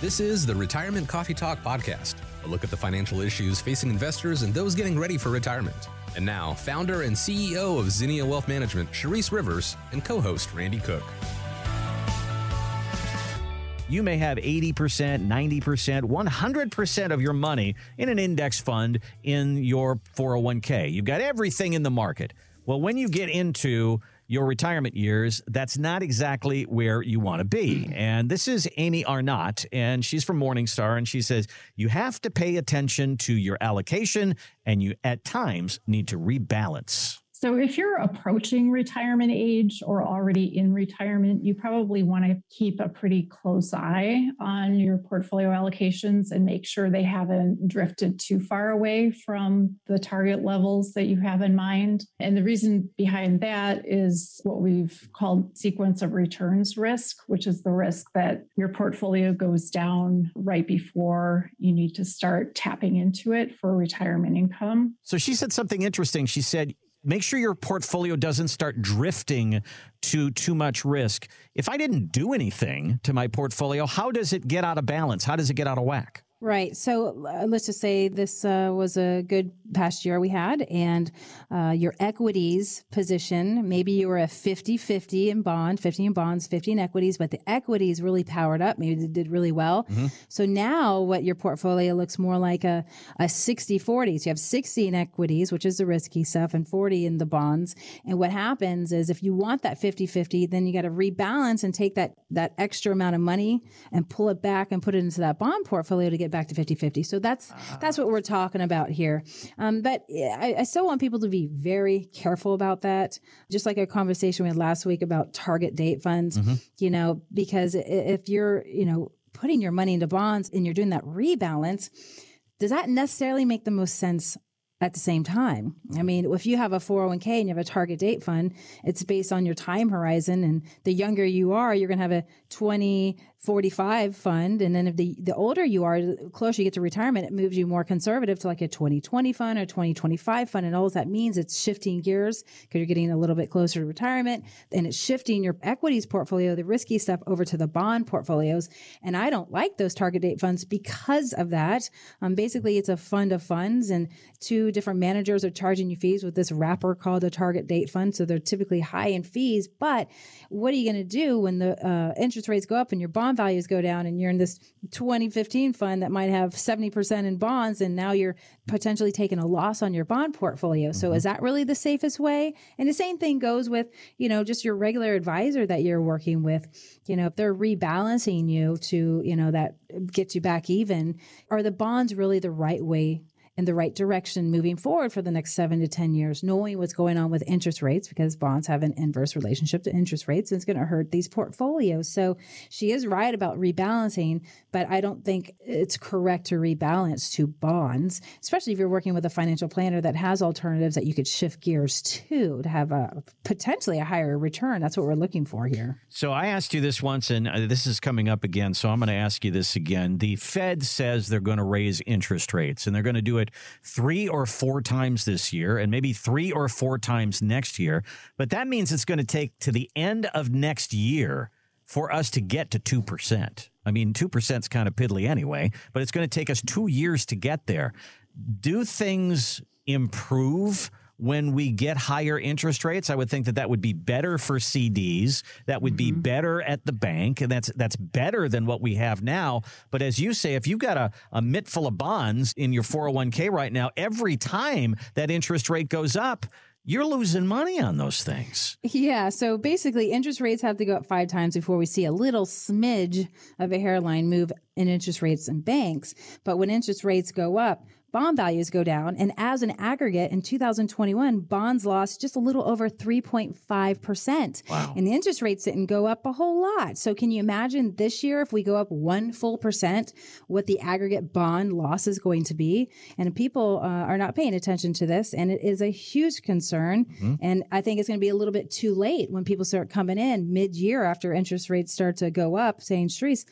This is the Retirement Coffee Talk Podcast, a look at the financial issues facing investors and those getting ready for retirement. And now, founder and CEO of Zinnia Wealth Management, Charisse Rivers, and co host Randy Cook. You may have 80%, 90%, 100% of your money in an index fund in your 401k. You've got everything in the market. Well, when you get into your retirement years, that's not exactly where you want to be. And this is Amy Arnott, and she's from Morningstar, and she says you have to pay attention to your allocation, and you at times need to rebalance. So, if you're approaching retirement age or already in retirement, you probably want to keep a pretty close eye on your portfolio allocations and make sure they haven't drifted too far away from the target levels that you have in mind. And the reason behind that is what we've called sequence of returns risk, which is the risk that your portfolio goes down right before you need to start tapping into it for retirement income. So, she said something interesting. She said, make sure your portfolio doesn't start drifting to too much risk. If I didn't do anything to my portfolio, how does it get out of balance? How does it get out of whack? Right. So uh, let's just say this uh, was a good past year we had, and uh, your equities position, maybe you were a 50 50 in bond, 50 in bonds, 50 in equities, but the equities really powered up. Maybe they did really well. Mm-hmm. So now what your portfolio looks more like a, a 60 40. So you have 60 in equities, which is the risky stuff, and 40 in the bonds. And what happens is if you want that 50 50, then you got to rebalance and take that, that extra amount of money and pull it back and put it into that bond portfolio to get back to 50-50. So that's uh, that's what we're talking about here. Um, but I, I, still want people to be very careful about that. Just like a conversation we had last week about target date funds, mm-hmm. you know, because if you're, you know, putting your money into bonds and you're doing that rebalance, does that necessarily make the most sense at the same time. I mean, if you have a 401k and you have a target date fund, it's based on your time horizon. And the younger you are, you're going to have a 2045 fund. And then if the, the older you are, the closer you get to retirement, it moves you more conservative to like a 2020 fund or 2025 fund. And all that means it's shifting gears because you're getting a little bit closer to retirement and it's shifting your equities portfolio, the risky stuff over to the bond portfolios. And I don't like those target date funds because of that. Um, basically it's a fund of funds and two different managers are charging you fees with this wrapper called a target date fund. So they're typically high in fees, but what are you going to do when the uh, interest rates go up and your bond values go down and you're in this 2015 fund that might have 70% in bonds and now you're potentially taking a loss on your bond portfolio. So mm-hmm. is that really the safest way? And the same thing goes with, you know, just your regular advisor that you're working with. You know, if they're rebalancing you to, you know, that gets you back even, are the bonds really the right way in the right direction moving forward for the next seven to 10 years, knowing what's going on with interest rates because bonds have an inverse relationship to interest rates. And it's going to hurt these portfolios. So she is right about rebalancing, but I don't think it's correct to rebalance to bonds, especially if you're working with a financial planner that has alternatives that you could shift gears to to have a potentially a higher return. That's what we're looking for here. So I asked you this once, and uh, this is coming up again. So I'm going to ask you this again. The Fed says they're going to raise interest rates, and they're going to do it it three or four times this year and maybe three or four times next year. But that means it's going to take to the end of next year for us to get to 2%. I mean, 2% is kind of piddly anyway, but it's going to take us two years to get there. Do things improve? When we get higher interest rates. I would think that that would be better for CDs. That would mm-hmm. be better at the bank, and that's that's better than what we have now. But as you say, if you've got a, a mitt full of bonds in your 401k right now, every time that interest rate goes up, you're losing money on those things. Yeah. So basically, interest rates have to go up five times before we see a little smidge of a hairline move in interest rates and banks. But when interest rates go up, bond values go down. And as an aggregate in 2021, bonds lost just a little over 3.5%. Wow. And the interest rates didn't go up a whole lot. So can you imagine this year, if we go up one full percent, what the aggregate bond loss is going to be? And people uh, are not paying attention to this. And it is a huge concern. Mm-hmm. And I think it's going to be a little bit too late when people start coming in mid year after interest rates start to go up saying, Charisse,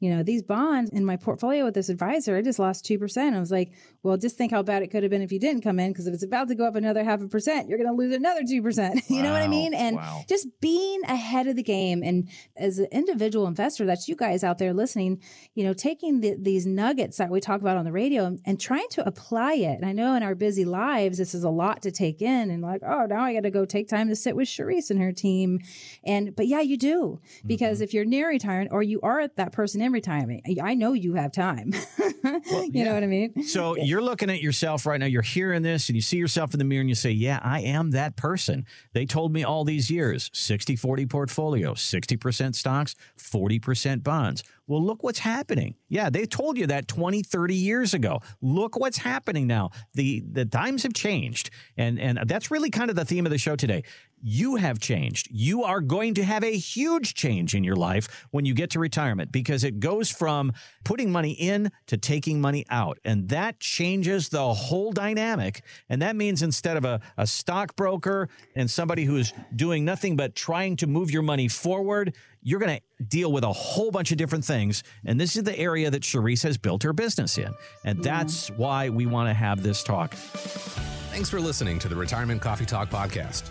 you know, these bonds in my portfolio with this advisor, I just lost 2%. I was like, well, just think how bad it could have been if you didn't come in. Cause if it's about to go up another half a percent, you're going to lose another 2%. you know what I mean? And wow. just being ahead of the game. And as an individual investor, that's you guys out there listening, you know, taking the, these nuggets that we talk about on the radio and, and trying to apply it. And I know in our busy lives, this is a lot to take in and like, oh, now I got to go take time to sit with Charisse and her team. And, but yeah, you do. Because mm-hmm. if you're near retirement or you are that person in retirement. I know you have time. well, you yeah. know what I mean? So you're looking at yourself right now. You're hearing this and you see yourself in the mirror and you say, Yeah, I am that person. They told me all these years 60 40 portfolio, 60% stocks, 40% bonds. Well, look what's happening. Yeah, they told you that 20, 30 years ago. Look what's happening now. The the times have changed. And and that's really kind of the theme of the show today you have changed. You are going to have a huge change in your life when you get to retirement because it goes from putting money in to taking money out. And that changes the whole dynamic. And that means instead of a, a stockbroker and somebody who's doing nothing but trying to move your money forward, you're going to deal with a whole bunch of different things. And this is the area that Charisse has built her business in. And mm-hmm. that's why we want to have this talk. Thanks for listening to the Retirement Coffee Talk podcast.